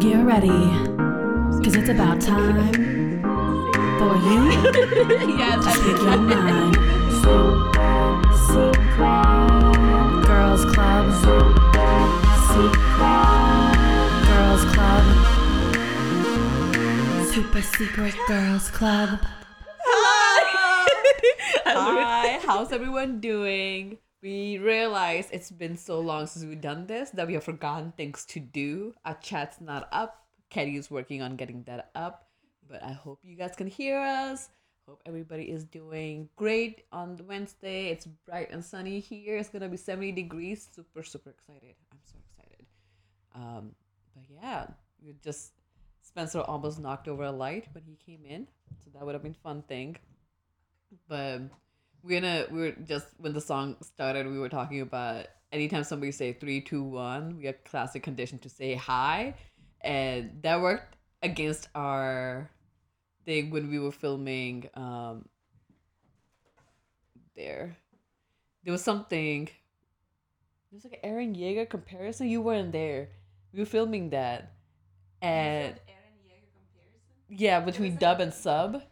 Get ready, cause it's about time for you yes, to speak your mind. Secret Girls Club. Secret Girls Club. Super Secret Girls Club. Hi, how's everyone doing? We realize it's been so long since we've done this that we have forgotten things to do. Our chat's not up. Kelly is working on getting that up. But I hope you guys can hear us. Hope everybody is doing great on Wednesday. It's bright and sunny here. It's gonna be 70 degrees. Super, super excited. I'm so excited. Um, but yeah, we just Spencer almost knocked over a light when he came in. So that would have been fun thing but we're gonna we were just when the song started we were talking about anytime somebody say three two one we are classic condition to say hi. And that worked against our thing when we were filming um there. There was something there was like an Eren Yeager comparison. You weren't there. We were filming that. And Eren Yeager comparison? yeah between dub and sub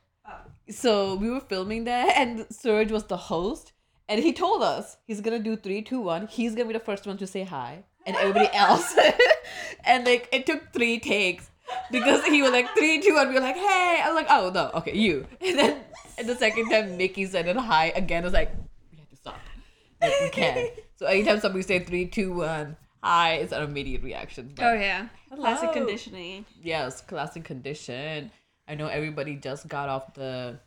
so we were filming that and Surge was the host and he told us he's gonna do three, two, one. He's gonna be the first one to say hi and everybody else. and like it took three takes because he was like three, two, one. We were like, hey. I was like, oh no, okay, you. And then and the second time Mickey said it hi again, I was like, we have to stop. Like we can't. So anytime somebody say three, two, one, hi, it's an immediate reaction. But Oh yeah, classic conditioning. Yes, classic condition. I know everybody just got off the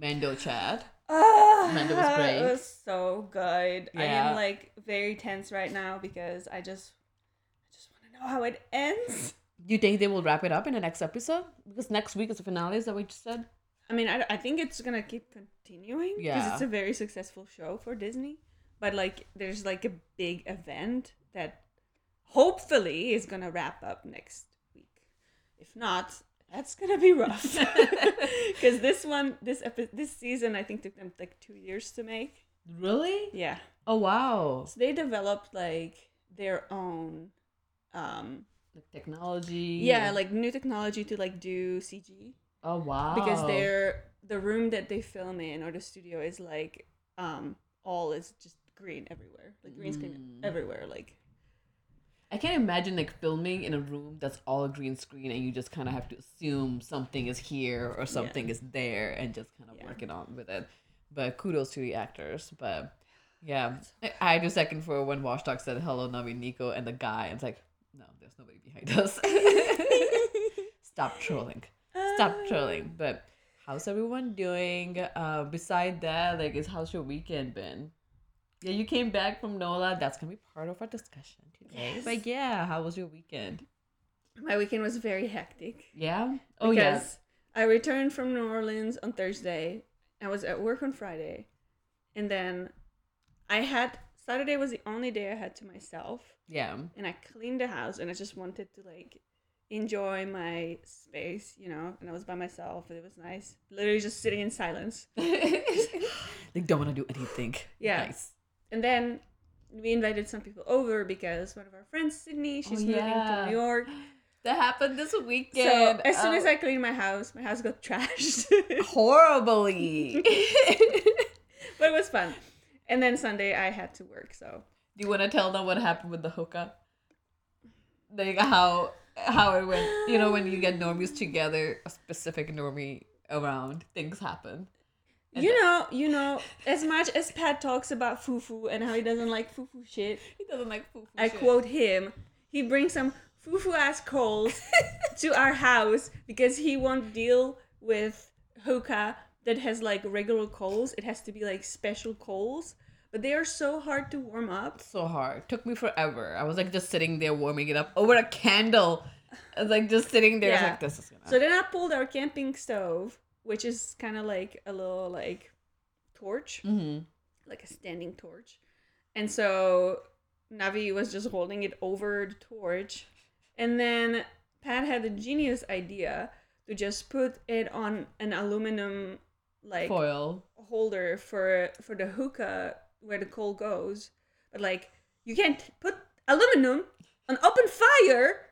Mando chat. Ah, Amanda was great. It was so good. I am like very tense right now because I just, I just want to know how it ends. Do you think they will wrap it up in the next episode? Because next week is the finale, is that what you said? I mean, I, I think it's gonna keep continuing because Yeah. it's a very successful show for Disney. But like, there's like a big event that hopefully is gonna wrap up next week. If not, that's gonna be rough. Because this one, this epi- this season, I think took them like two years to make. Really? Yeah. Oh wow. So they developed like their own um Like technology. yeah, like new technology to like do CG Oh wow. because they're the room that they film in or the studio is like um all is just green everywhere. Like green screen Mm. everywhere like I can't imagine like filming in a room that's all green screen and you just kind of have to assume something is here or something is there and just kind of Yeah. working on with it. But kudos to the actors. But yeah, I- a second for when Washdog said hello, Navi Nico, and the guy. And it's like, no, there's nobody behind us. Stop trolling. Stop trolling. But how's everyone doing? Uh, beside that, like, is how's your weekend been? Yeah, you came back from NOLA. That's gonna be part of our discussion today. Yes. But yeah, how was your weekend? my weekend was very hectic. Yeah. Oh because I returned from New Orleans on Thursday. I was at work on Friday. And then I had Saturday was the only day I had to myself. yeah. and I cleaned the house and I just wanted to like enjoy my space, you know, and I was by myself and it was nice. Literally just sitting in silence. like don't want to do anything. Yeah. Nice. And then we invited some people over because one of our friends, Sydney, oh, she's moving yeah. to New York. That happened this weekend. So as soon as Oh, I cleaned my house, my house got trashed. horribly. but it was fun. And then Sunday I had to work, so Do you want to tell them what happened with the hookah? Like how how it went. You know, when you get normies together, a specific normie around, things happen. You know, you know, as much as Pat talks about fufu and how he doesn't like fufu shit, he doesn't like foo I quote him, he brings some fufu ass coals to our house because he won't deal with hookah that has like regular coals. It has to be like special coals. But they are so hard to warm up. so hard. Took me forever. I was like just sitting there warming it up over a candle. I was like just sitting there. Yeah. like, this is gonna. So then I pulled our camping stove, which is kind of like a little like torch, hmm like a standing torch. And so Navi was just holding it over the torch. And then Pat had a genius idea to just put it on an aluminum like Foil. holder for for the hookah where the coal goes. But like you can't put aluminum on open fire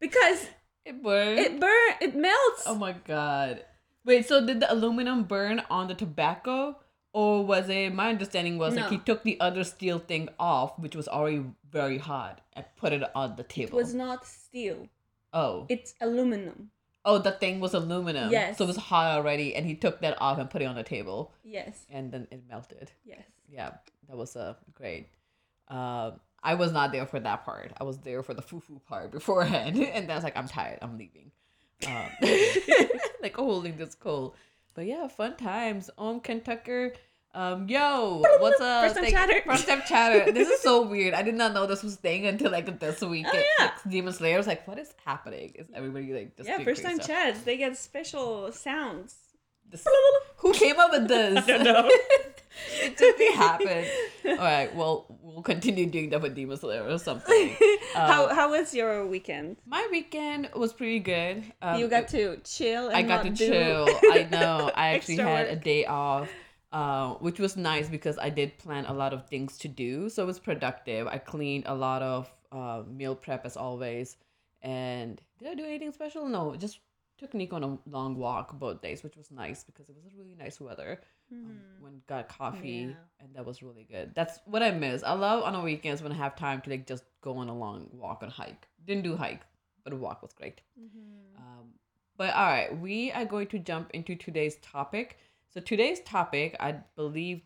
because It burned. it burn it melts. oh my god. Wait, so did the aluminum burn on the tobacco? Or was it my understanding was like he took the other steel thing off, which was already very hot, and put it on the table. it was not steel. oh. It's aluminum. Oh, the thing was aluminum. Yes. So it was hot already, and he took that off and put it on the table, Yes. and then it melted. Yes. Yeah, that was uh, great. Um, I was not there for that part. I was there for the foo foo part beforehand, and that's like, I'm tired. I'm leaving. Um, like holding this coal. But yeah, fun times. Om Kentucker. Um, yo, what's up? First time chatter. First time chatter. This is so weird. I did not know this was thing until like this week. Oh, yeah. like, Demon Slayer I was like, what is happening? Is everybody like just yeah, first time stuff? chats, they get special sounds. This- who came up with this? I don't know. It just happened. All right, well, we'll continue doing that with Demon Slayer or something. how Um, how was your weekend? My weekend was pretty good. Um, you got to chill. And I got to chill. I know. I actually had a day off, uh, which was nice because I did plan a lot of things to do, so it was productive. I cleaned a lot of uh, meal prep as always, and did I do anything special? No, just took Nico on a long walk both days, which was nice because it was really nice weather. Um, when got coffee, Yeah. and that was really good. That's what I miss. I love on the weekends when I have time to like just go on a long walk and hike. Didn't do hike, but a walk was great. Um, but all right, we are going to jump into today's topic. So today's topic, I believe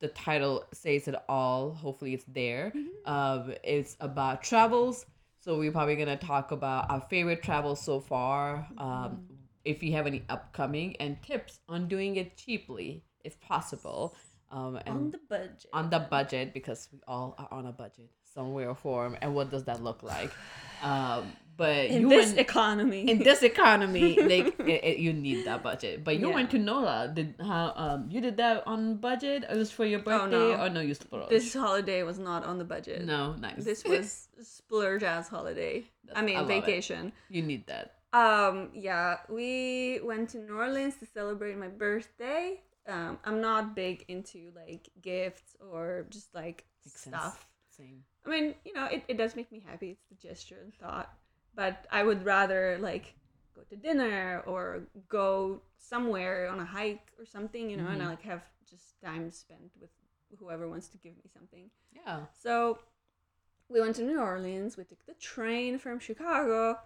the title says it all. Hopefully, it's there. Um, it's about travels. So we're probably gonna talk about our favorite travels so far. Um, if you have any upcoming and tips on doing it cheaply, if possible. Um, on the budget. on the budget because we all are on a budget somewhere or form and what does that look like um but in you this went, economy. in this economy like it, it- you need that budget but you Yeah. went to nola did how um you did that on budget or was for your Oh, birthday no. or no you splurged this holiday was not on the budget. no nice This was splurge ass holiday. I mean I love it. vacation. you need that Um, yeah, we went to New Orleans to celebrate my birthday. Um, I'm not big into like gifts or just like Makes sense. stuff. same I mean, you know, it, it does make me happy. It's the gesture and thought. But I would rather like go to dinner or go somewhere on a hike or something, you know, and I mm-hmm. like have just time spent with whoever wants to give me something. yeah So we went to New Orleans. We took the train from Chicago,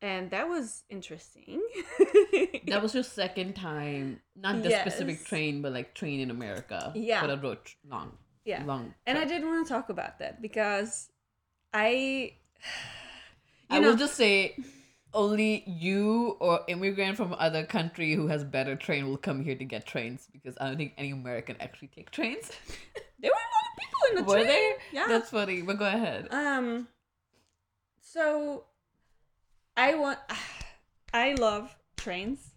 and that was interesting. that was your second time not the specific train but like train in america Yeah. for a road long yeah. long And I did want to talk about that because I. I know, will just say only you or immigrant from other country who has better train will come here to get trains because I don't think any American actually take trains. there were a lot of people in the Were train. there? Yeah. That's funny. But go ahead. Um. So, I want. I love trains,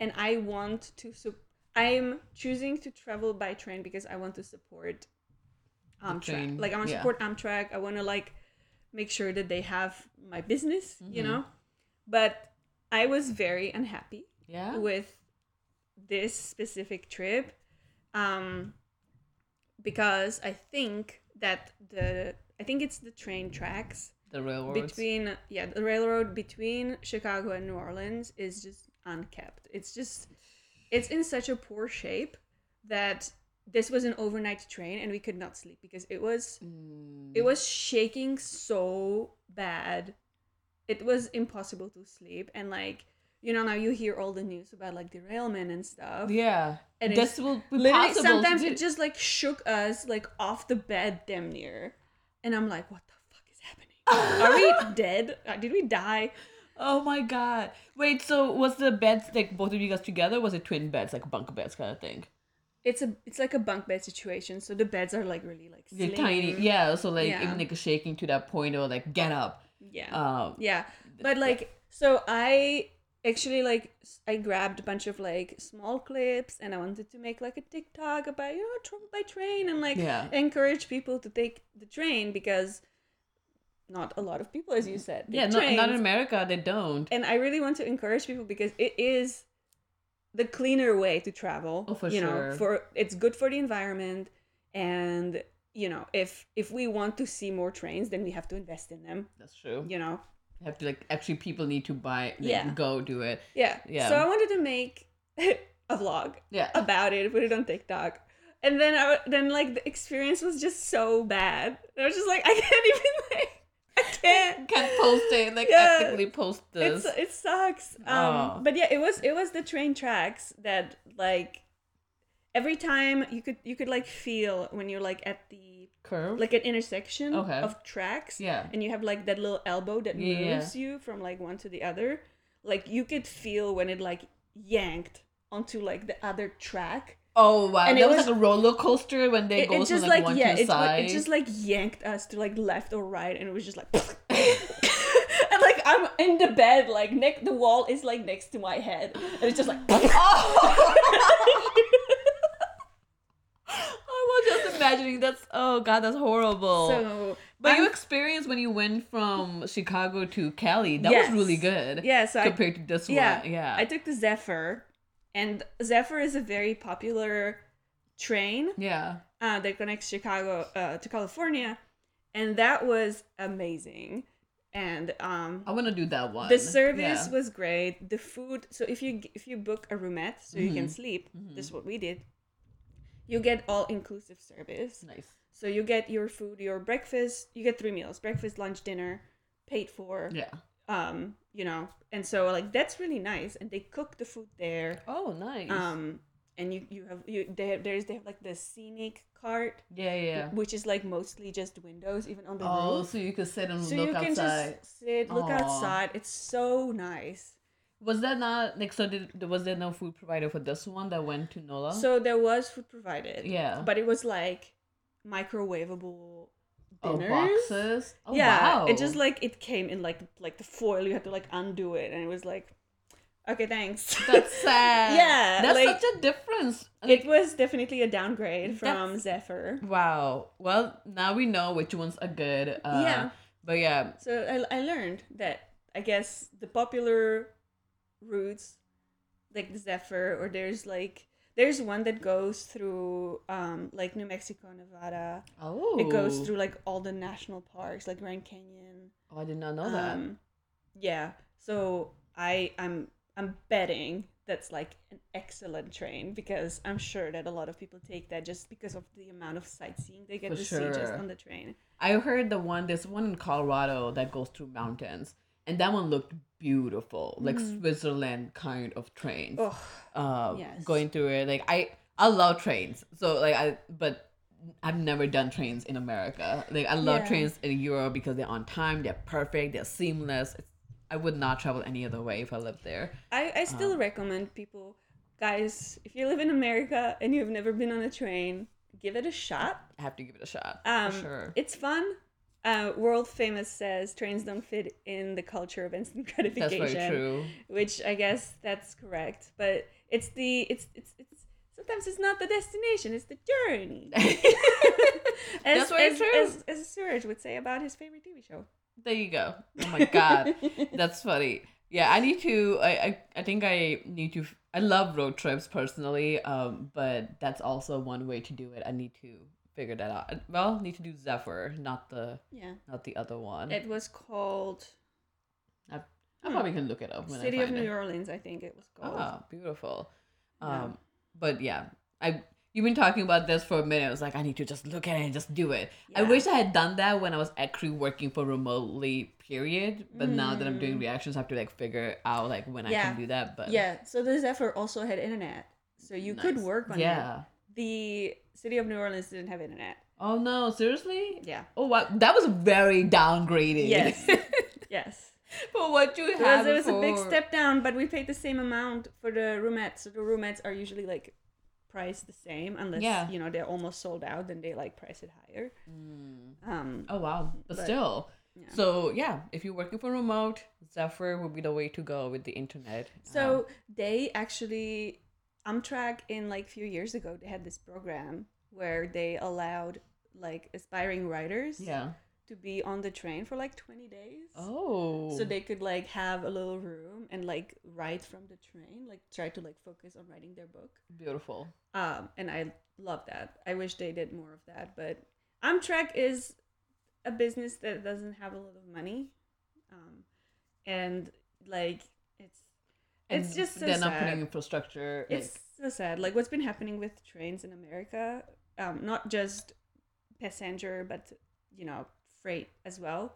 and I want to. Su- I'm choosing to travel by train because I want to support Amtrak. Like I want to yeah. support Amtrak. I want to like make sure that they have my business. You Mhm. know, but I was very unhappy Yeah. with this specific trip um because i think that the i think it's the train tracks The railroads. between yeah the railroad between chicago and new orleans is just unkept it's just it's in such a poor shape that this was an overnight train and we could not sleep because it was Mm, it was shaking so bad it was impossible to sleep and like you know now you hear all the news about like derailment and stuff yeah. and this will literally sometimes to- it just like shook us like off the bed damn near and i'm like what the fuck is happening are we dead Uh, did we die Oh my god. Wait, so was the beds like both of you guys together? Was it twin beds, like bunk beds kind of thing? It's a it's like a bunk bed situation so the beds are like really like slim. tiny. Yeah, so like Yeah. even like shaking to that point or like get up. yeah Um Yeah, but like, so I actually like i grabbed a bunch of like small clips and I wanted to make like a TikTok about you know travel by train and like Yeah. encourage people to take the train because not a lot of people, as you said, yeah, not, not in. America, they don't. and I really want to encourage people because it is the cleaner way to travel. Oh, for you sure. know, for it's good for the environment and you know if if we want to see more trains then we have to invest in them That's true. you know have to like actually people need to buy Yeah. go do it. Yeah. Yeah. So I wanted to make a vlog Yeah. about it, put it on TikTok. And then I then like the experience was just so bad. I was just like I can't even like I can't. Can't post it, like Yeah. ethically post this. It's it sucks. Um Oh. but yeah, it was it was the train tracks that like every time you could you could like feel when you're like at the curve. like an intersection Okay. of tracks Yeah. and you have like that little elbow that Yeah, yeah. moves you from like one to the other like you could feel when it like yanked onto like the other track oh wow. and that it was, was- like a roller coaster when they it, go it from just like, like, one yeah to it, side. it just like yanked us to like left or right and it was just like and like i'm in the bed like neck the wall is like next to my head and it's just like oh. I was just imagining that's oh god, that's horrible. so but I'm- your experience when you went from Chicago to Cali, that Yes. was really good. yeah so I, compared to this yeah one. Yeah. i took the zephyr and zephyr is a very popular train yeah. uh, that connects Chicago uh, to California, and that was amazing. And um, I want to do that one. the service Yeah. was great. The food. So if you if you book a roomette, so you can Mhm. sleep, Mhm. this is what we did. You get all inclusive service. nice. So you get your food, your breakfast. You get three meals: breakfast, lunch, dinner, paid for. Yeah. Um, you know, and so like that's really nice. And they cook the food there. Oh, nice. Um, and you you have you they have, there's they have like the scenic cart yeah, yeah. which is like mostly just windows, even on the Oh, roof. so you could sit and So look you can outside. just sit, look Aw. outside. It's so nice. Was that not like so? Did was there no food provider for this one that went to Nola? So there was food provided. Yeah. But it was like microwavable oh, boxes. Oh, yeah. wow. It just like it came in like like the foil. You had to like undo it, and it was like, okay, thanks. That's sad. Yeah, that's like- such a difference. it was definitely a downgrade from Zephyr. Wow. Well, now we know which ones are good. Uh, Yeah. But yeah, So I, I learned that I guess the popular routes, like the Zephyr, or there's like there's one that goes through um like New Mexico, Nevada. oh, It goes through like all the national parks, like Grand Canyon. Oh, I did not know that. Um, yeah. So I I'm I'm betting that's like an excellent train because I'm sure that a lot of people take that just because of the amount of sightseeing they get For to see just on the train. I heard the one. There's one in Colorado that goes through mountains, and that one looked beautiful, like Mm. Switzerland kind of trains. Oh, um, yes. going through it. Like I, I love trains. So like I, but I've never done trains in America. Like I love Yeah. trains in Europe because they're on time, they're perfect, they're seamless. It's, I would not travel any other way if I lived there. I, I still Um, recommend people, guys, if you live in America and you've never been on a train, give it a shot. I have to give it a shot Um, for sure. It's fun. Uh, World Famous says trains don't fit in the culture of instant gratification. That's very true. which I guess that's correct. But it's the it's it's it's sometimes it's not the destination, it's the journey. as, That's very as, true. As, as Suraj would say about his favorite TV show. There you go. Oh my god, that's funny. Yeah, I need to. I, I I think I need to. I love road trips personally. Um, but that's also one way to do it. I need to figure that out. Well, need to do Zephyr, not the yeah. not the other one. It was called I, I probably can look it up when Hmm. City of New it. Orleans, I think it was called. Ah, beautiful. Yeah. Um, but yeah, I you've been talking about this for a minute. I was like, I need to just look at it and just do it. I wish I had done that when I was actually working for remotely. Period. But now that I'm doing Mm. reactions, I have to like figure out like when I can do that. But Yeah, so the Zephyr also had internet, so you could work on it. Yeah. The city of New Orleans didn't have internet. Oh no, seriously? Yeah. Oh wow, that was very downgraded. Yes. yes. for what you It have. was, it was a big step down, but we paid the same amount for the roomettes. So the roomettes are usually like priced the same, unless Yeah. you know they're almost sold out. Then they like price it higher. Mm. Um. Oh wow, but, But- still. Yeah. So yeah, if you're working for remote, Zephyr would be the way to go with the internet. Um, So they actually Amtrak in like few years ago they had this program where they allowed like aspiring writers yeah. to be on the train for like 20 days. Oh. So they could like have a little room and like write from the train, like try to like focus on writing their book. beautiful. Um, and I love that. I wish they did more of that. But Amtrak is a business that doesn't have a lot of money. Um, and like it's just so they're not sad. putting infrastructure. Like, it's so sad. Like what's been happening with trains in America, um, not just passenger, but you know, freight as well.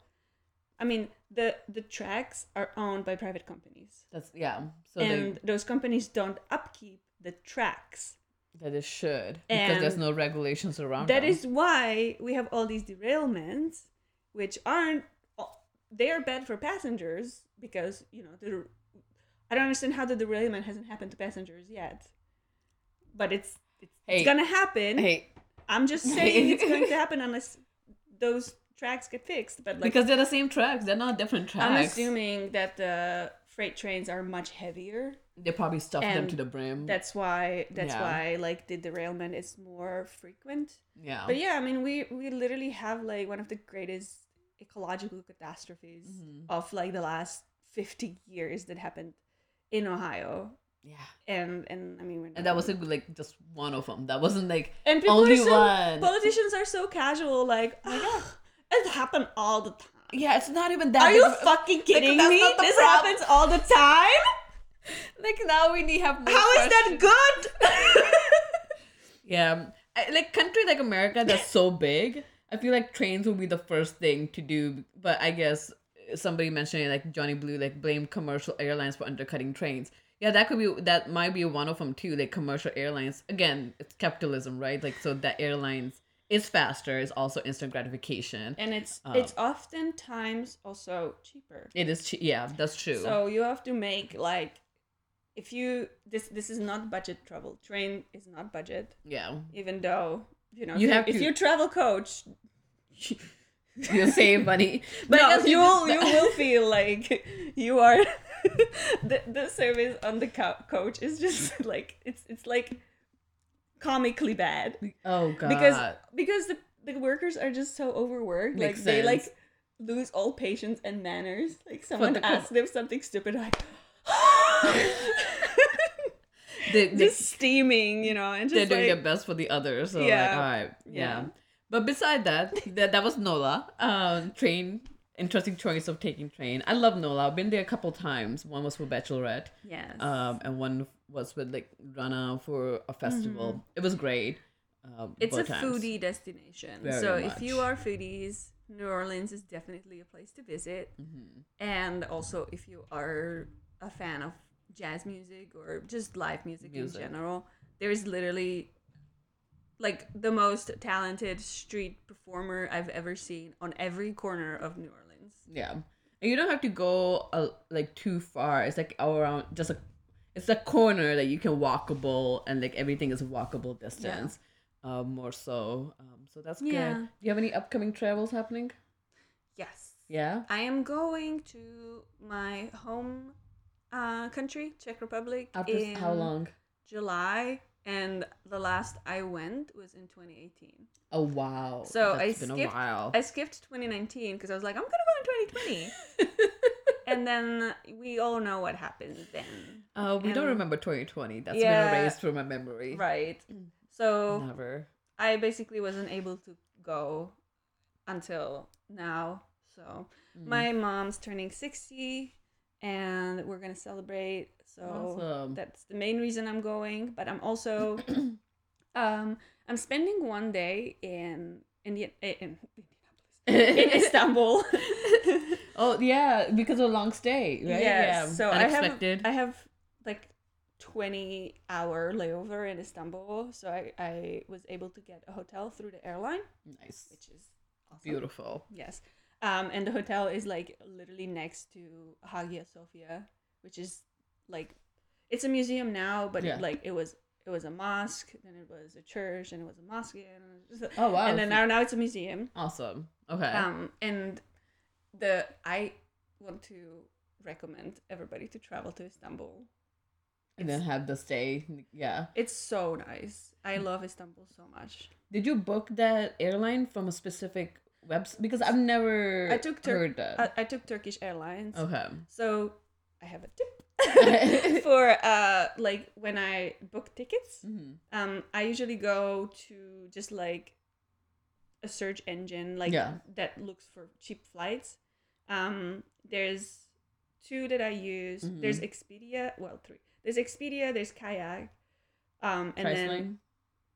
I mean, the the tracks are owned by private companies, that's yeah. So and those companies don't upkeep the tracks. they that it should because there's no regulations around. That them. is why we have all these derailments, which aren't. They are bad for passengers because you know the. I don't understand how the derailment hasn't happened to passengers yet, but it's it's, Hey. it's gonna happen. hey I'm just saying it's going to happen unless those tracks get fixed. But like, because they're the same tracks. They're not different tracks. I'm assuming that the freight trains are much heavier. they probably stuffed them to the brim. That's why. That's Yeah. why like the derailment is more frequent. yeah. But yeah, I mean, we we literally have like one of the greatest ecological catastrophes Mhm. of like the last 50 years that happened in Ohio. yeah. And and I mean, we're And that wasn't like just one of them. That wasn't like and people only so, one. Politicians are so casual, like, oh it happened all the time. yeah, it's not even that. Are you fucking kidding that's me? This problem. happens all the time. like now we need have more How is that good? Yeah, um, I, like country like America that's so big. I feel like trains will be the first thing to do, but I guess somebody mentioned it, like Johnny Blue, like blame commercial airlines for undercutting trains. Yeah, that could be that might be one of them too. Like commercial airlines, again, it's capitalism, right? Like so that airlines is faster, is also instant gratification. and it's Oh. it's oftentimes also cheaper. It is, che- yeah, that's true. So you have to make like if you this this is not budget travel. Train is not budget, yeah, even though you know You if have if to- you travel coach. you save money, But no, you will you will feel like you are the the service on the co- coach is just like it's it's like comically bad Oh god, because because the, the workers are just so overworked Makes like they like lose all patience and manners like someone the asks them something stupid like they, they, just steaming you know and just they're doing like, their best for the others. So Yeah. like, all right, yeah. Yeah. But beside that, that that was Nola. Um, train. Interesting choice of taking train. I love Nola. I've been there a couple times. One was for Bachelorette, yes um, and one was with like Rana for a festival. It was great. Um, Mm-hmm. it's a times. foodie destination Very so if you are foodies new orleans is definitely a place to visit Mm-hmm. and also if you are a fan of jazz music or just live music, Music. in general there is literally like the most talented street performer i've ever seen on every corner of new orleans Yeah, and you don't have to go uh, like too far. It's like all around just a, it's a corner that you can walkable, and like everything is walkable distance. Yeah. Um, more so. Um, so that's good. Yeah. Do you have any upcoming travels happening? yes Yeah. i am going to my home uh, country czech republic After s- how in long? july and the last i went was in 2018 Oh wow. So I That's a skipped- while. I skipped 2019 because I was like, I'm gonna go in 2020, and then we all know what happened then, uh, we don't remember 2020. That's Yeah. been erased from my memory. right? So Never. I basically wasn't able to go until now. So Mm. my mom's turning 60, and we're gonna celebrate. So Awesome. that's the main reason I'm going. But I'm also, um, I'm spending one day in Indian in Indianapolis. in Istanbul. oh yeah, because of a long stay, right? Yes. Yeah. So I have. I have like 20 hour layover in Istanbul, so I I was able to get a hotel through the airline, nice. which is awesome. Beautiful. Yes. Um, and the hotel is like literally next to Hagia Sophia, which is like it's a museum now, but Yeah. like it was it was a mosque, then it was a church, and it was a mosque again. and it Oh wow. And then now now it's a museum. Awesome. Okay. Um, and the I want to recommend everybody to travel to Istanbul. and then have the stay. Yeah. It's so nice. I Mm. love Istanbul so much. Did you book that airline from a specific website? Because I've never I took Tur- heard that. I, I took Turkish Airlines. okay. So I have a tip for uh like when I book tickets. Mhm. Um, I usually go to just like a search engine like Yeah. that looks for cheap flights. Um, there's two that I use. Mm-hmm. There's Expedia. Well, three. There's Expedia. There's Kayak. Um, and then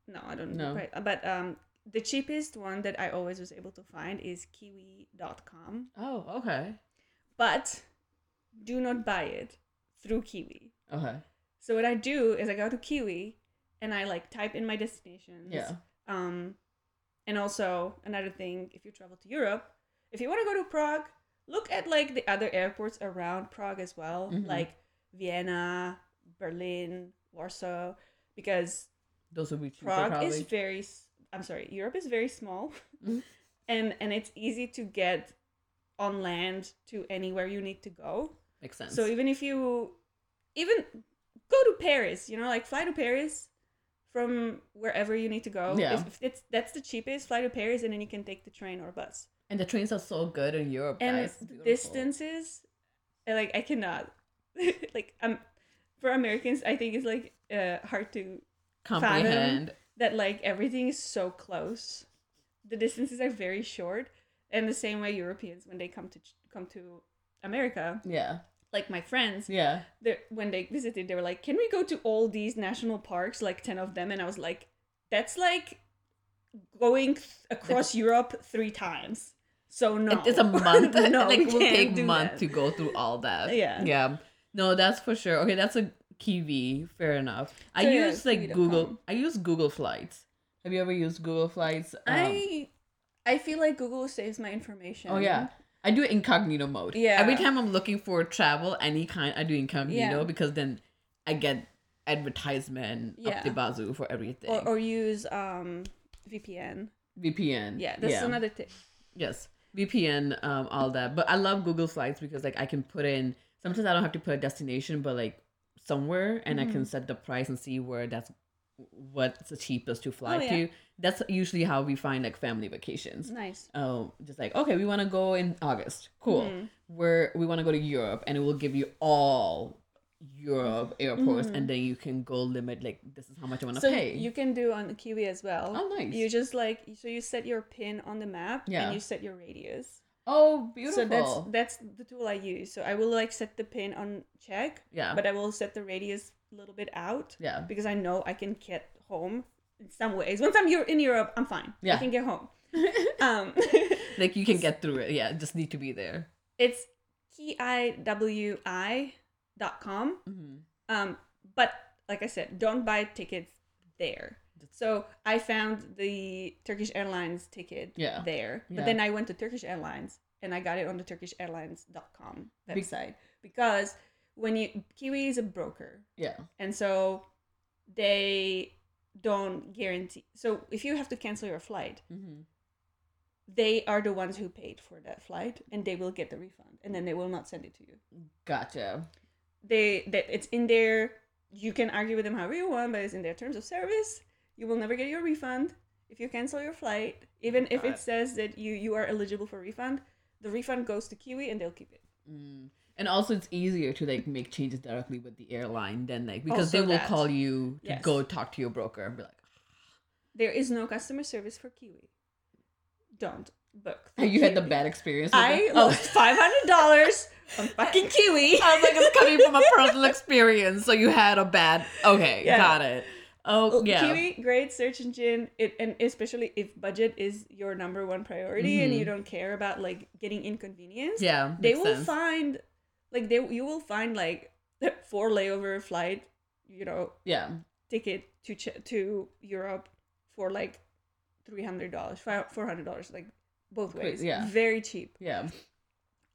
no, I don't know. Right, but um, the cheapest one that I always was able to find is Kiwi.com. Oh, okay. But do not buy it through Kiwi. Okay. So what I do is I go to Kiwi and I like type in my destinations. Yeah. Um, and also another thing, if you travel to Europe, if you want to go to Prague, look at like the other airports around Prague as well, Mhm. like Vienna, Berlin, Warsaw, because Those would be Prague probably. is very. I'm sorry, Europe is very small, Mhm. and and it's easy to get on land to anywhere you need to go. Makes sense. So even if you even go to Paris, you know, like fly to Paris from wherever you need to go. Yeah. If, if it's that's the cheapest, fly to Paris and then you can take the train or bus. and the trains are so good in Europe, And guys. The distances like I cannot like um for Americans I think it's like uh hard to comprehend. that like everything is so close. The distances are very short. And the same way Europeans when they come to come to America, Yeah. Like my friends, Yeah. when they visited, they were like, "Can we go to all these national parks, like ten of them?" And I was like, "That's like going th- across Europe three times." So no, It's a month. no, like it will take do month that. to go through all that. Yeah. Yeah. No, that's for sure. Okay, that's a Kiwi. Fair enough. I yeah, use like. Google. I use Google Flights. Have you ever used Google Flights? Um, I I feel like Google saves my information. Oh yeah. I do incognito mode. Yeah. Every time I'm looking for travel, any kind, I do incognito Yeah. because then I get advertisement Yeah. up the bazoo for everything. or or use um VPN. VPN. Yeah, that's another tip. Yes, VPN, um, all that. But I love Google Flights because like I can put in. Sometimes I don't have to put a destination, but like somewhere, and I Mm-hmm. can set the price and see where that's what's the cheapest to fly Oh, yeah. to. That's usually how we find like family vacations. Nice. Oh, just like okay, we want to go in August. Cool. Mhm. Where we want to go to Europe, and it will give you all Europe airports, and then you can go limit like this is how much I want to Mm-hmm. So pay. you can do on the Kiwi as well. Oh, nice. You just like so you set your pin on the map Yeah. and you set your radius. oh, beautiful. So that's that's the tool I use. So I will like set the pin on Czech, yeah, but I will set the radius little bit out yeah, because I know I can get home in some ways. Once I'm in Europe, I'm fine. Yeah. I can get home. um, like you can get through it. Yeah, just need to be there. it's kiwi.com. Mm-hmm. Um, but like I said, don't buy tickets there. So I found the Turkish Airlines ticket Yeah. there, but Yeah. then I went to Turkish Airlines and I got it on the TurkishAirlines.com Be- website because when you Kiwi is a broker, Yeah, and so they don't guarantee. So if you have to cancel your flight, mm-hmm. they are the ones who paid for that flight, and they will get the refund, and then they will not send it to you. gotcha. they that it's in their you can argue with them however you want but it's in their terms of service you will never get your refund if you cancel your flight even if God. it says that you you are eligible for refund the refund goes to kiwi and they'll keep it Mm. And also, it's easier to like make changes directly with the airline than like because Also they will that. call you to Yes. go talk to your broker and be like, there is no customer service for kiwi don't book "You had the bad experience." With i lost $500 on fucking kiwi I was like, it's coming from a personal experience, so you had a bad. Okay, Yeah. got it. Oh yeah, Kiwi, great search engine. It and especially if budget is your number one priority and you don't care about like getting inconvenienced. Mm-hmm. yeah. they will sense. find like they you will find like four layover flight, you know, Yeah, ticket to ch- to Europe for like three hundred dollars, four hundred dollars, like both ways. yeah. very cheap. yeah,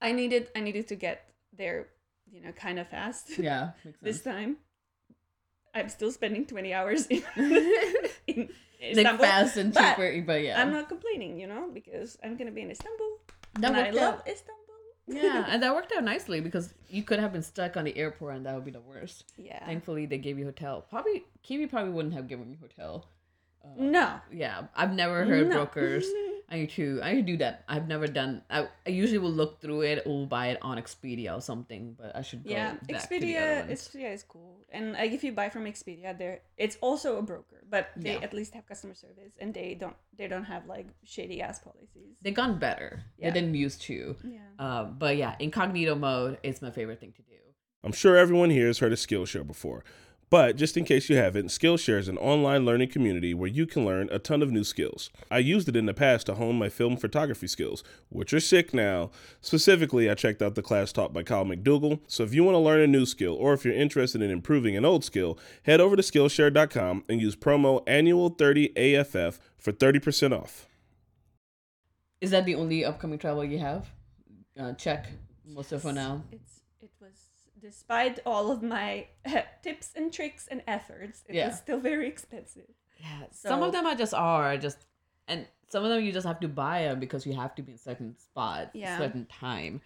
I needed I needed to get there, you know, kind of fast. yeah. This time. I'm still spending 20 hours in, in like Istanbul. fast and but cheaper, but, yeah, I'm not complaining, you know, because I'm gonna be in Istanbul. that and I love. Istanbul. Yeah, and that worked out nicely because you could have been stuck on the airport, and that would be the worst. Yeah. Thankfully, they gave you hotel. Probably Kiwi probably wouldn't have given me hotel. Uh, no. Yeah, I've never heard No. brokers. I need to I need to do that. I've never done. I, I usually will look through it or buy it on Expedia or something. But I should go yeah, back to the other Expedia. Expedia is cool, and like if you buy from Expedia, there it's also a broker, but they Yeah. at least have customer service, and they don't they don't have like shady ass policies. They've gone better. Yeah. They didn't used to. yeah. Uh, but yeah, incognito mode is my favorite thing to do. I'm sure everyone here has heard of Skillshare before. But just in case you haven't, Skillshare is an online learning community where you can learn a ton of new skills. I used it in the past to hone my film photography skills, which are sick now. Specifically, I checked out the class taught by Kyle McDougall. So if you want to learn a new skill or if you're interested in improving an old skill, head over to Skillshare.com and use promo annual30AFF for 30% off. Is that the only upcoming travel you have? Uh, check most of for now. It's it was despite all of my tips and tricks and efforts, it Yeah. was still very expensive. Yeah, some of them are just are just, and some of them you just have to buy them because you have to be in certain spot, Yeah. certain time.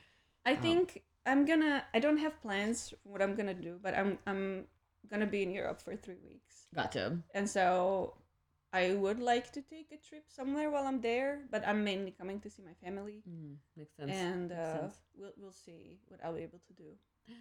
I um, think I'm gonna. I don't have plans for what I'm gonna do, but I'm I'm gonna be in Europe for three weeks, Gotcha. and so I would like to take a trip somewhere while I'm there. But I'm mainly coming to see my family, Mm, makes sense. and makes uh, sense. we'll we'll see what I'll be able to do.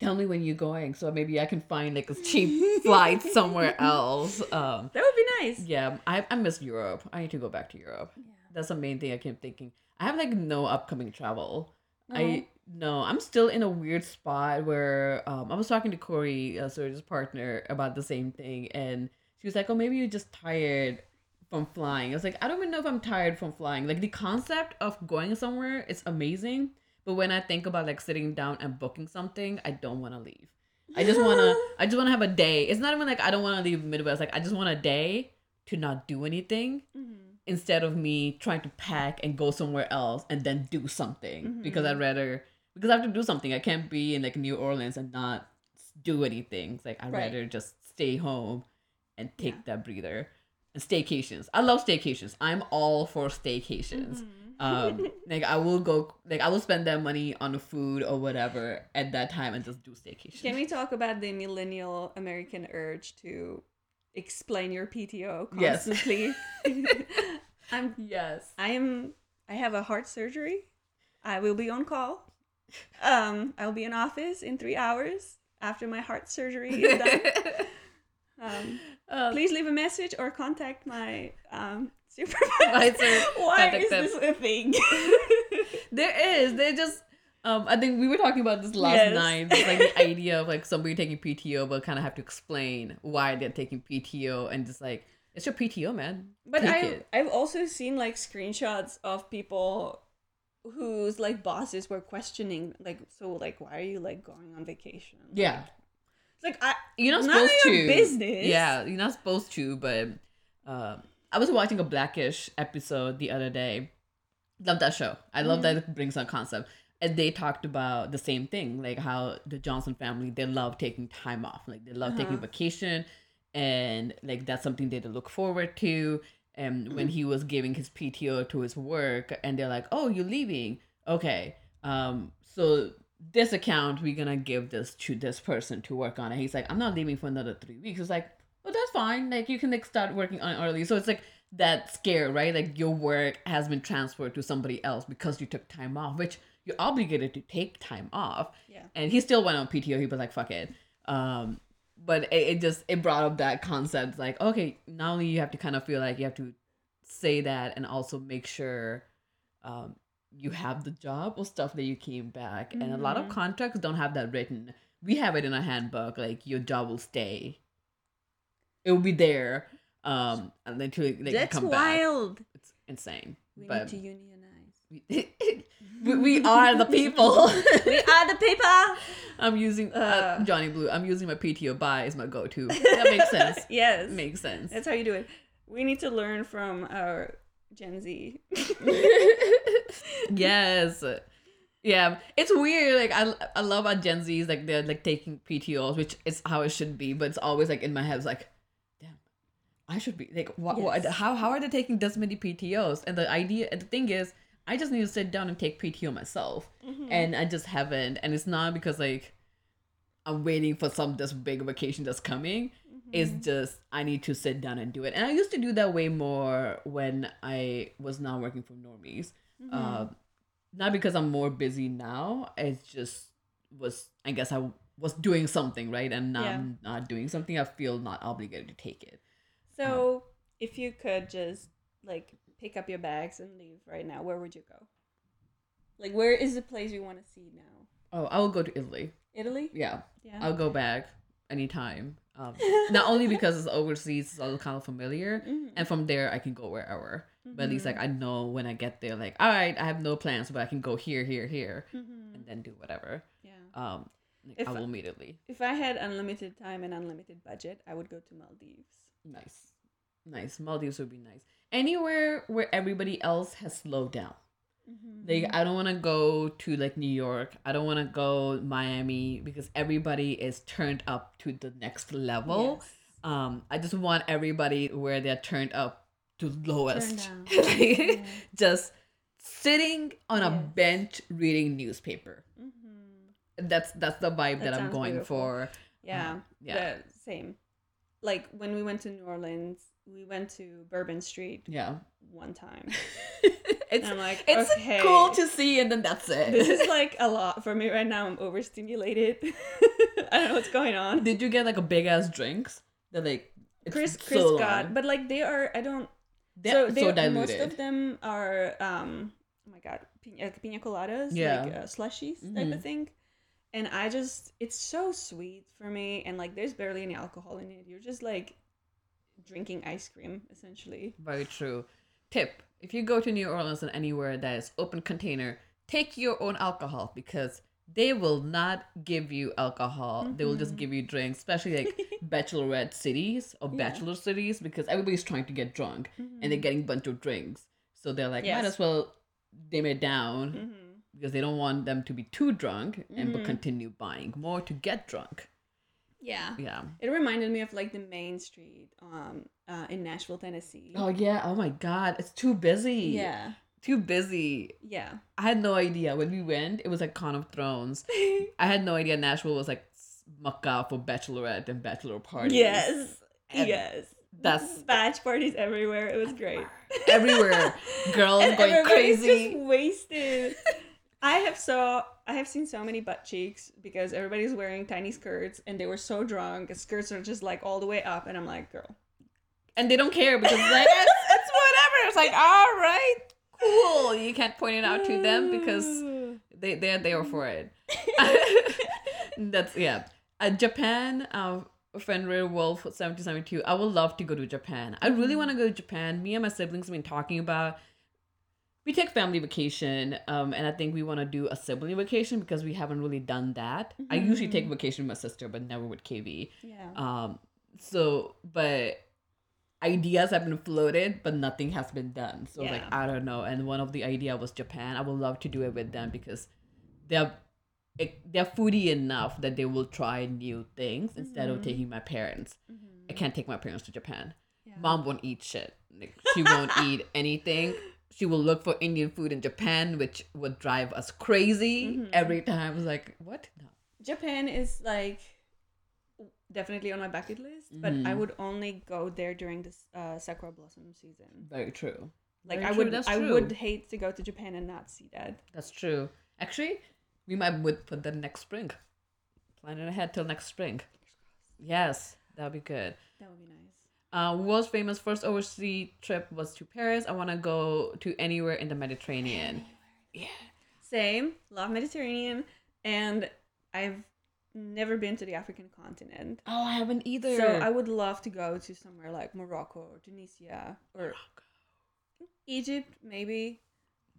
Tell me when you're going, so maybe I can find like a cheap flight somewhere else. Um, That would be nice. yeah, I I miss Europe. I need to go back to Europe. Yeah. That's the main thing I keep thinking. I have like no upcoming travel. I no, I'm still in a weird spot where um, I was talking to Corey, uh, Serge's partner, about the same thing, and she was like, "Oh, maybe you're just tired from flying." I was like, "I don't even know if I'm tired from flying. Like the concept of going somewhere is amazing, but when I think about like sitting down and booking something, I don't want to leave. I just wanna, I just wanna have a day. It's not even like I don't want to leave Midwest. Like I just want a day to not do anything." Mhm. instead of me trying to pack and go somewhere else and then do something because I'd rather because I have to do something. I can't be in like New Orleans and not do anything. It's like I'd Right. rather just stay home and take that breather. And staycations. I love staycations. I'm all for staycations. Um, like I will go like I will spend that money on food or whatever at that time and just do staycations. Can we talk about the millennial American urge to explain your PTO constantly? Yes. I'm yes. I am I have a heart surgery. I will be on call. Um, I'll be in office in three hours after my heart surgery is done. Um, Uh, please leave a message or contact my um, supervisor. Why is them. this a thing? There is. They just. Um, I think we were talking about this last Yes. night. It's like the idea of like somebody taking PTO, but kind of have to explain why they're taking PTO, and just like it's your PTO, man. But Take I've, it. I've also seen like screenshots of people whose like bosses were questioning like so like why are you like going on vacation? Yeah, It's like I you're not supposed your to. business. Yeah, you're not supposed to. But uh, I was watching a Blackish episode the other day. Love that show. I love that it brings on concept. And they talked about the same thing, like how the Johnson family they love taking time off, like they love taking vacation, and like that's something they look forward to. And when he was giving his PTO to his work, and they're like, "Oh, you're leaving? Okay, um, so this account we're gonna give this to this person to work on it." He's like, "I'm not leaving for another three weeks." It's like, well that's fine. Like you can like start working on it early." So it's like that scare, right? Like your work has been transferred to somebody else because you took time off, which you're obligated to take time off. Yeah. And he still went on PTO. He was like, "Fuck it." Um, but it, it just it brought up that concept, like, okay, not only you have to kind of feel like you have to say that, and also make sure, um, you have the job or stuff that you came back. And a lot of contracts don't have that written. We have it in a handbook, like your job will stay. It will be there, um, and then to like, That's come back. wild. It's insane. We but need to unionize. we, we are the people. we are the people. I'm using uh, Uh. Johnny Blue. I'm using my PTO buy as my go-to. That makes sense. yes. makes sense. That's how you do it. We need to learn from our Gen Z. yes. Yeah, it's weird. Like I, I love our Gen Zs. Like they're like taking PTOs, which is how it should be. But it's always like in my head, it's like, damn, I should be like, what? what how how are they taking this many PTOs? And the idea, and the thing is, I just need to sit down and take PTO myself, mm-hmm. and I just haven't. And it's not because like I'm waiting for some this big vacation that's coming. It's just I need to sit down and do it. And I used to do that way more when I was not working for normies. Mm-hmm. Uh, not because I'm more busy now. It's just was I guess I was doing something right, and now Yeah. I'm not doing something. I feel not obligated to take it. So, if you could just like pick up your bags and leave right now, where would you go? Like, where is the place you want to see now? Oh, I will go to Italy. Italy? Yeah, Yeah. I'll go back anytime. Um, not only because it's overseas, it's all kind of familiar, Mhm. and from there I can go wherever. But at least like I know when I get there, like all right, I have no plans, but I can go here, here, here, Mhm. and then do whatever. Yeah. Um, like, If I- will immediately. If I had unlimited time and unlimited budget, I would go to Maldives. Nice, nice. Maldives would be nice. Anywhere where everybody else has slowed down. Mm-hmm. Like I don't want to go to like New York. I don't want to go Miami because everybody is turned up to the next level. Yes. Um, I just want everybody where they're turned up to lowest. Like, Yeah. Just sitting on a bench reading newspaper. Mm-hmm. That's that's the vibe That that, I'm going beautiful. for. Yeah. Um, yeah. The same. Like when we went to New Orleans, we went to Bourbon Street Yeah. one time. it's And I'm like, it's okay. cool to see and then that's it. this is like a lot for me right now. I'm overstimulated. I don't know what's going on. Did you get like a big ass drinks? They're like it's Chris so Chris long. got, but like they are. I don't. They're so so, they most of them are. um Oh my god, pina, pina coladas, Yeah. like uh, slushies type Mhm. of thing. And I just, it's so sweet for me, and like there's barely any alcohol in it. You're just like drinking ice cream essentially. Very true. Tip: If you go to New Orleans and anywhere that is open container, take your own alcohol because they will not give you alcohol. They will just Mhm. give you drinks, especially like bachelorette cities or Yeah. bachelor cities, because everybody's trying to get drunk and they're getting a bunch of drinks. So they're like, might as well dim it down Mm-hmm. because they don't want them to be too drunk and but Mhm. continue buying more to get drunk. Yeah. Yeah. It reminded me of like the main street um uh, in Nashville, Tennessee. Oh yeah. Oh my God. It's too busy. yeah. Too busy. Yeah. I had no idea when we went. It was like Con of Thrones. I had no idea Nashville was like Mecca for bachelorette and bachelor parties. yes. And yes. that's- batch parties everywhere. It was great. Everywhere, girls And going crazy. Just wasted. I have so I have seen so many butt cheeks because everybody's wearing tiny skirts and they were so drunk. The skirts are just like all the way up, and I'm like, girl. and they don't care because it's like it's, it's whatever. It's like all right, cool. You can't point it out to them because they they're there for it. That's yeah. Uh, Japan, uh, Fenrir Wolf seventy seventy two. I would love to go to Japan. I really want to go to Japan. Me and my siblings have been talking about. We take family vacation, um, and I think we want to do a sibling vacation because we haven't really done that. I usually take vacation with my sister, but never with KV. Yeah. Um, so, but ideas have been floated, but nothing has been done. So, like, I don't know. And one of the idea was Japan. I would love to do it with them because they're they're foodie enough that they will try new things instead of taking my parents. I can't take my parents to Japan. Yeah. Mom won't eat shit. Like, she won't eat anything. She will look for Indian food in Japan, which would drive us crazy every time. Like, what? No. Japan is like definitely on my bucket list, but I Mhm. would only go there during this uh, sakura blossom season. Very true. Like Very I true, would, I true. would hate to go to Japan and not see that. That's true. Actually, we might would put that next spring. Planning ahead till next spring. Yes, that'd be good. That would be nice. Uh, world's famous first overseas trip was to Paris. I want to go to anywhere in the Mediterranean. Yeah. Same, love Mediterranean, and I've never been to the African continent. Oh, I haven't either. So I would love to go to somewhere like Morocco or Tunisia or Egypt, maybe.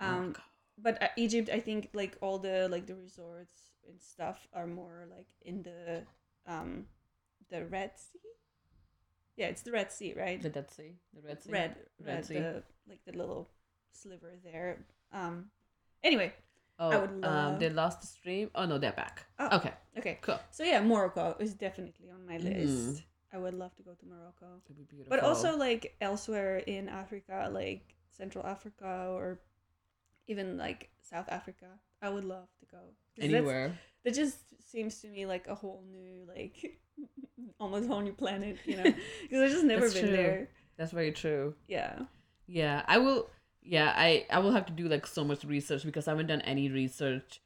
Um, Morocco. but uh, Egypt, I think like all the like the resorts and stuff are more like in the um the Red Sea. Yeah, it's the Red Sea, right? the Dead Sea, the Red Sea, red, Red red, Sea. the like the little sliver there. Um. Anyway, Oh, I would um, love- they lost the stream. Oh no, they're back. Oh. Okay, okay. cool. So yeah, Morocco is definitely on my Mhm. list. I would love to go to Morocco. It'd be beautiful. but also like elsewhere in Africa, like Central Africa or even like South Africa. I would love to go anywhere. That just seems to me like a whole new like almost whole new planet, you know, because I've just never That's been true. there. That's very true. Yeah. Yeah, I will. Yeah, I I will have to do like so much research because I haven't done any research.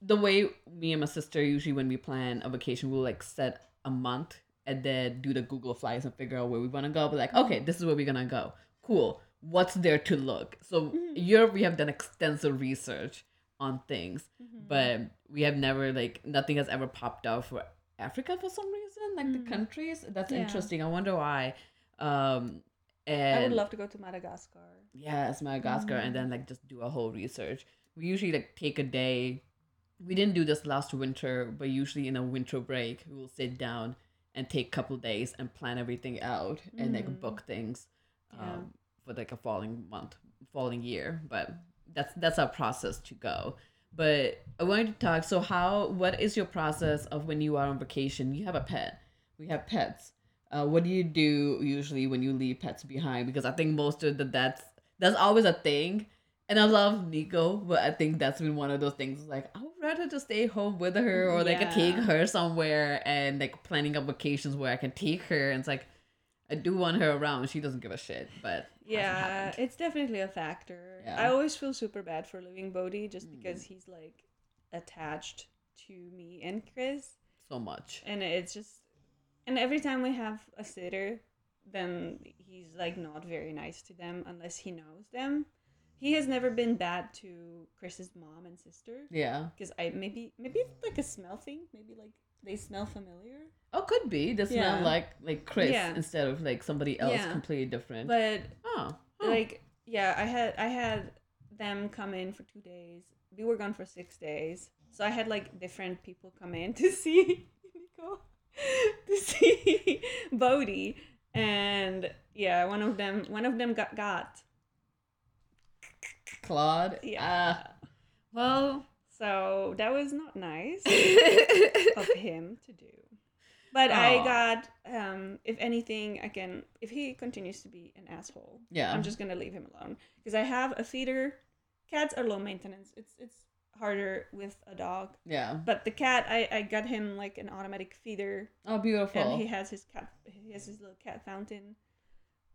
The way me and my sister usually when we plan a vacation, we'll like set a month and then do the Google flights and figure out where we want to go. But like, okay, this is where we're gonna go. Cool. What's there to look? So mm-hmm. Europe, we have done extensive research on things, mm-hmm. but we have never like nothing has ever popped out for Africa for some reason. Like the countries, that's Yeah. interesting. I wonder why. Um, and I would love to go to Madagascar. Yes, Madagascar, and Mm-hmm. then like just do a whole research. We usually like take a day. We didn't do this last winter, but usually in a winter break, we will sit down and take a couple days and plan everything out and like book things um. Yeah. for like a following month, following year. But that's that's our process to go. But I wanted to talk. So, how? What is your process of when you are on vacation? You have a pet. We have pets. Uh, what do you do usually when you leave pets behind? Because I think most of the that's that's always a thing. And I love Nico, but I think that's been one of those things. Like I would rather just stay home with her, or like I take her somewhere and like planning up vacations where I can take her. And it's like I do want her around. She doesn't give a shit, but Yeah, it's definitely a factor. Yeah. I always feel super bad for leaving Bodhi just Mm. because he's like attached to me and Chris. so much. And it's just and every time we have a sitter, then he's like not very nice to them unless he knows them. He has never been bad to Chris's mom and sister Yeah. because I maybe maybe it's like a smell thing. Maybe like they smell familiar. Oh, could be. They smell Yeah. like like Chris Yeah. instead of like somebody else Yeah. completely different. But oh, huh. like yeah i had i had them come in for two days we were gone for six days so i had like different people come in to see Nico, to see bodhi and yeah one of them one of them got got clawed. yeah Uh, well, so that was not nice of him to do but i got um if anything i can if he continues to be an asshole yeah. I'm just gonna leave him alone because I have a feeder. Cats are low maintenance. It's it's harder with a dog, yeah. but the cat I I got him like an automatic feeder, Oh, beautiful. and he has his cat. He has his little cat fountain.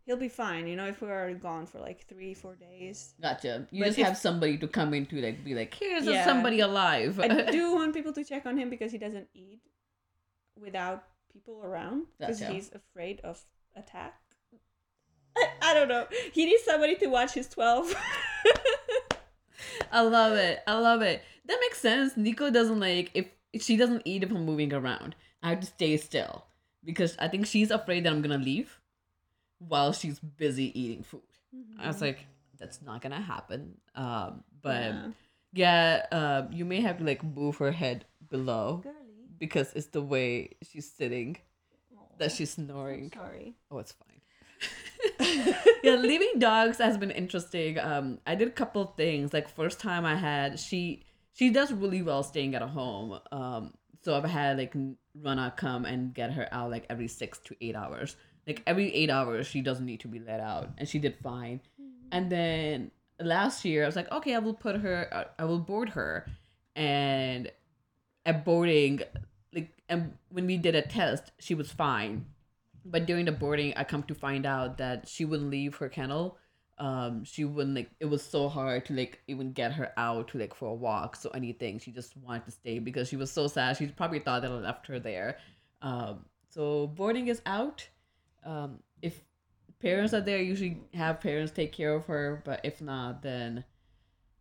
He'll be fine, you know, if we are gone for like three four days. Gotcha. You But just if- have somebody to come into, like be like, here's Yeah. somebody alive. I do want people to check on him because he doesn't eat without people around because Gotcha. he's afraid of attack. I, I don't know. He needs somebody to watch his twelve. I love it. I love it. That makes sense. Nico doesn't like if she doesn't eat if I'm moving around. I have to stay still because I think she's afraid that I'm gonna leave while she's busy eating food. I was like, that's not gonna happen. Um, but Yeah. yeah, uh, you may have to like move her head below Girly. because it's the way she's sitting that she's I'm snoring. sorry. Oh, it's fine. yeah, leaving dogs has been interesting. Um, I did a couple of things. Like first time I had she she does really well staying at a home. Um, so I've had like Rana come and get her out like every six to eight hours. Like every eight hours, she doesn't need to be let out, and she did fine. And then last year, I was like, okay, I will put her, uh, I will board her, and at boarding, like, and when we did a test, she was fine. But during the boarding i come to find out that she wouldn't leave her kennel. Um she wouldn't like it was so hard to like even get her out to like for a walk so anything. She just wanted to stay because she was so sad. She probably thought that i left her there. Um so boarding is out um if parents are there usually have parents take care of her but if not then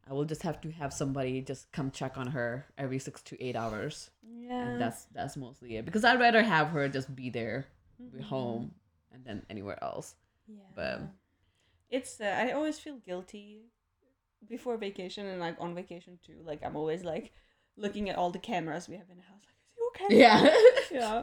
i will just have to have somebody just come check on her every six to eight hours Yeah. and that's that's mostly it because i'd rather have her just be there be home and then anywhere else yeah. but- it's uh, I always feel guilty before vacation and like on vacation too. Like I'm always like looking at all the cameras we have in the house. Like, is he okay? yeah Yeah.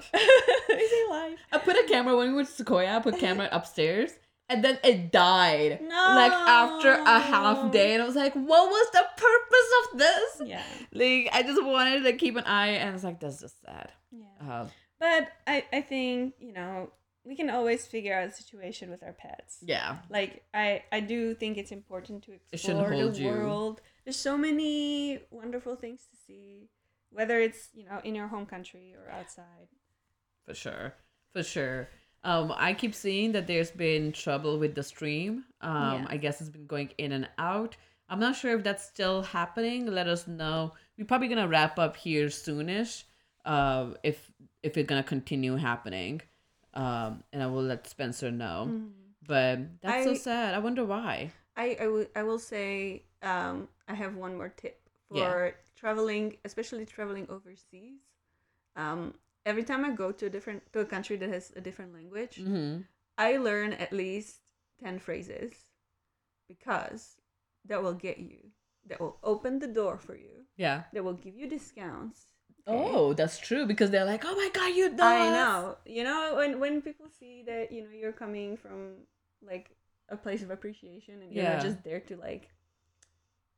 is he alive? i put a camera when we went to sequoia i put camera upstairs and then it died No. like after a half day and i was like what was the purpose of this Yeah. like i just wanted to like, keep an eye and it's like that's just sad Yeah. uh, But I I think you know we can always figure out a situation with our pets. yeah like i i do think it's important to explore the you. world there's so many wonderful things to see whether it's you know in your home country or outside for sure, for sure. Um, I keep seeing that there's been trouble with the stream. Um, Yeah. I guess it's been going in and out. I'm not sure if that's still happening. Let us know. We're probably gonna wrap up here soonish. Uh, if if it's gonna continue happening, um, and I will let Spencer know. But that's so sad. I wonder why. I I will I will say um I have one more tip for Yeah. Traveling, especially traveling overseas. Um, every time I go to a different to a country that has a different language, Mm-hmm. I learn at least ten phrases because that will get you, that will open the door for you, Yeah. that will give you discounts. okay? Oh, that's true because they're like, oh my god, you know. I us." know. You know, when when people see that you know you're coming from like a place of appreciation and you're Yeah. not just there to like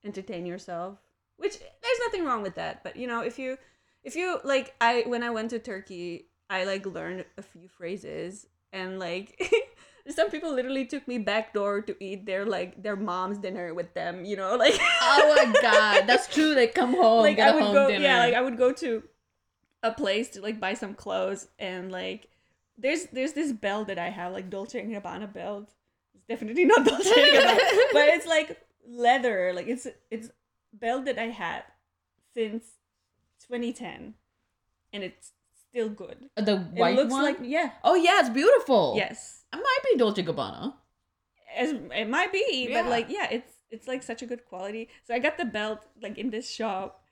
entertain yourself, which there's nothing wrong with that. But you know, if you if you like, I when I went to Turkey, I like learned a few phrases and like. Some people literally took me back door to eat their like their mom's dinner with them, you know, like Oh my god, that's true. They come home, like I would go, dinner. yeah, like I would go to a place to like buy some clothes and like there's there's this belt that I have like Dolce and Gabbana belt. It's definitely not Dolce and Gabbana, but it's like leather. Like it's it's belt that I had since 2010, and it's still good. Uh, the It white looks one. like yeah, oh yeah, it's beautiful. yes, it might be Dolce Gabbana. as it might be, Yeah. but like yeah, it's it's like such a good quality. So I got the belt like in this shop,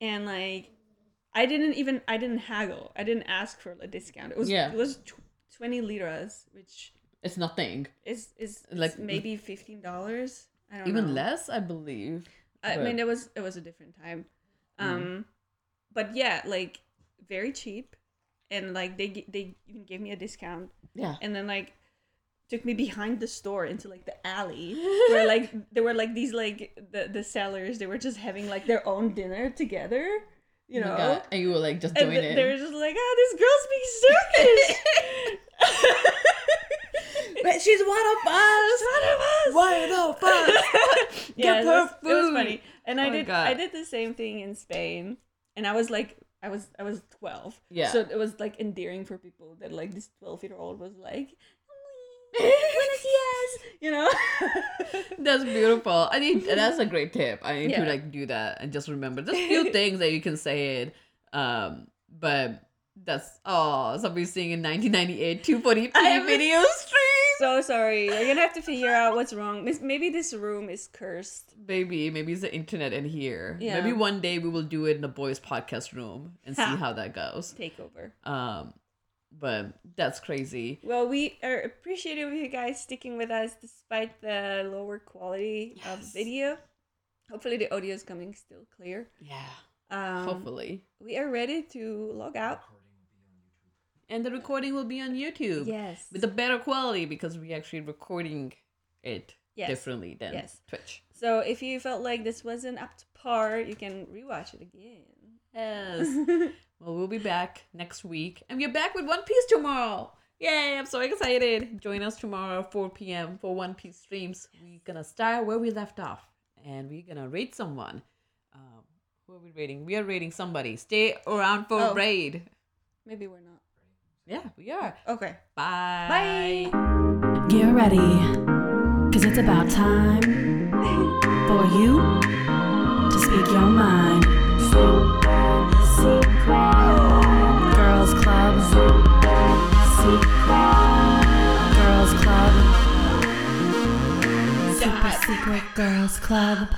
and like I didn't even I didn't haggle. I didn't ask for a discount. It was Yeah. it was tw- twenty liras, which It's nothing. is is Like- like maybe fifteen dollars. I don't Even know. less, I believe. I mean, it was it was a different time. Um, but yeah, like very cheap, and like they they even gave me a discount Yeah. and then like took me behind the store into like the alley where like there were like these like the the sellers they were just having like their own dinner together you Oh know God, And you were like just doing th- it. they were just like oh this girl speaks Turkish But she's one of us. one of us One of us. yeah, Give her was, it was funny and Oh I did God. I did the same thing in Spain and I was like I was I was 12 Yeah. so it was like endearing for people that like this 12 year old was like buenos dias you know That's beautiful. I need that's a great tip. I need to like do that and just remember there's few things that you can say it. Um, but that's oh somebody seeing in 1998 240p I haven't- video stream. So sorry we're gonna have to figure out what's wrong maybe this room is cursed Maybe maybe it's the internet in here. Yeah. Maybe one day we will do it in the boys podcast room and see how that goes. takeover Um, but that's crazy. well we are appreciative of you guys sticking with us despite the lower quality of video hopefully the audio is coming still clear Yeah. um Hopefully. we are ready to log out And the recording will be on YouTube. yes With a better quality because we're actually recording it Yes. differently than Yes. Twitch. so if you felt like this wasn't up to par you can rewatch it again Yes. well, we'll be back next week. And we're back with One Piece tomorrow. Yay, I'm so excited. Join us tomorrow, 4 p.m. for One Piece streams. We're going to start where we left off. And we're going to raid someone. Um, who are we raiding? We are raiding somebody. Stay around for Oh. raid. maybe we're not Yeah, we are. okay Bye. Bye. Get ready, cause it's about time for you to speak your mind. Girls Club. Girls Club. Super Secret Girls Club.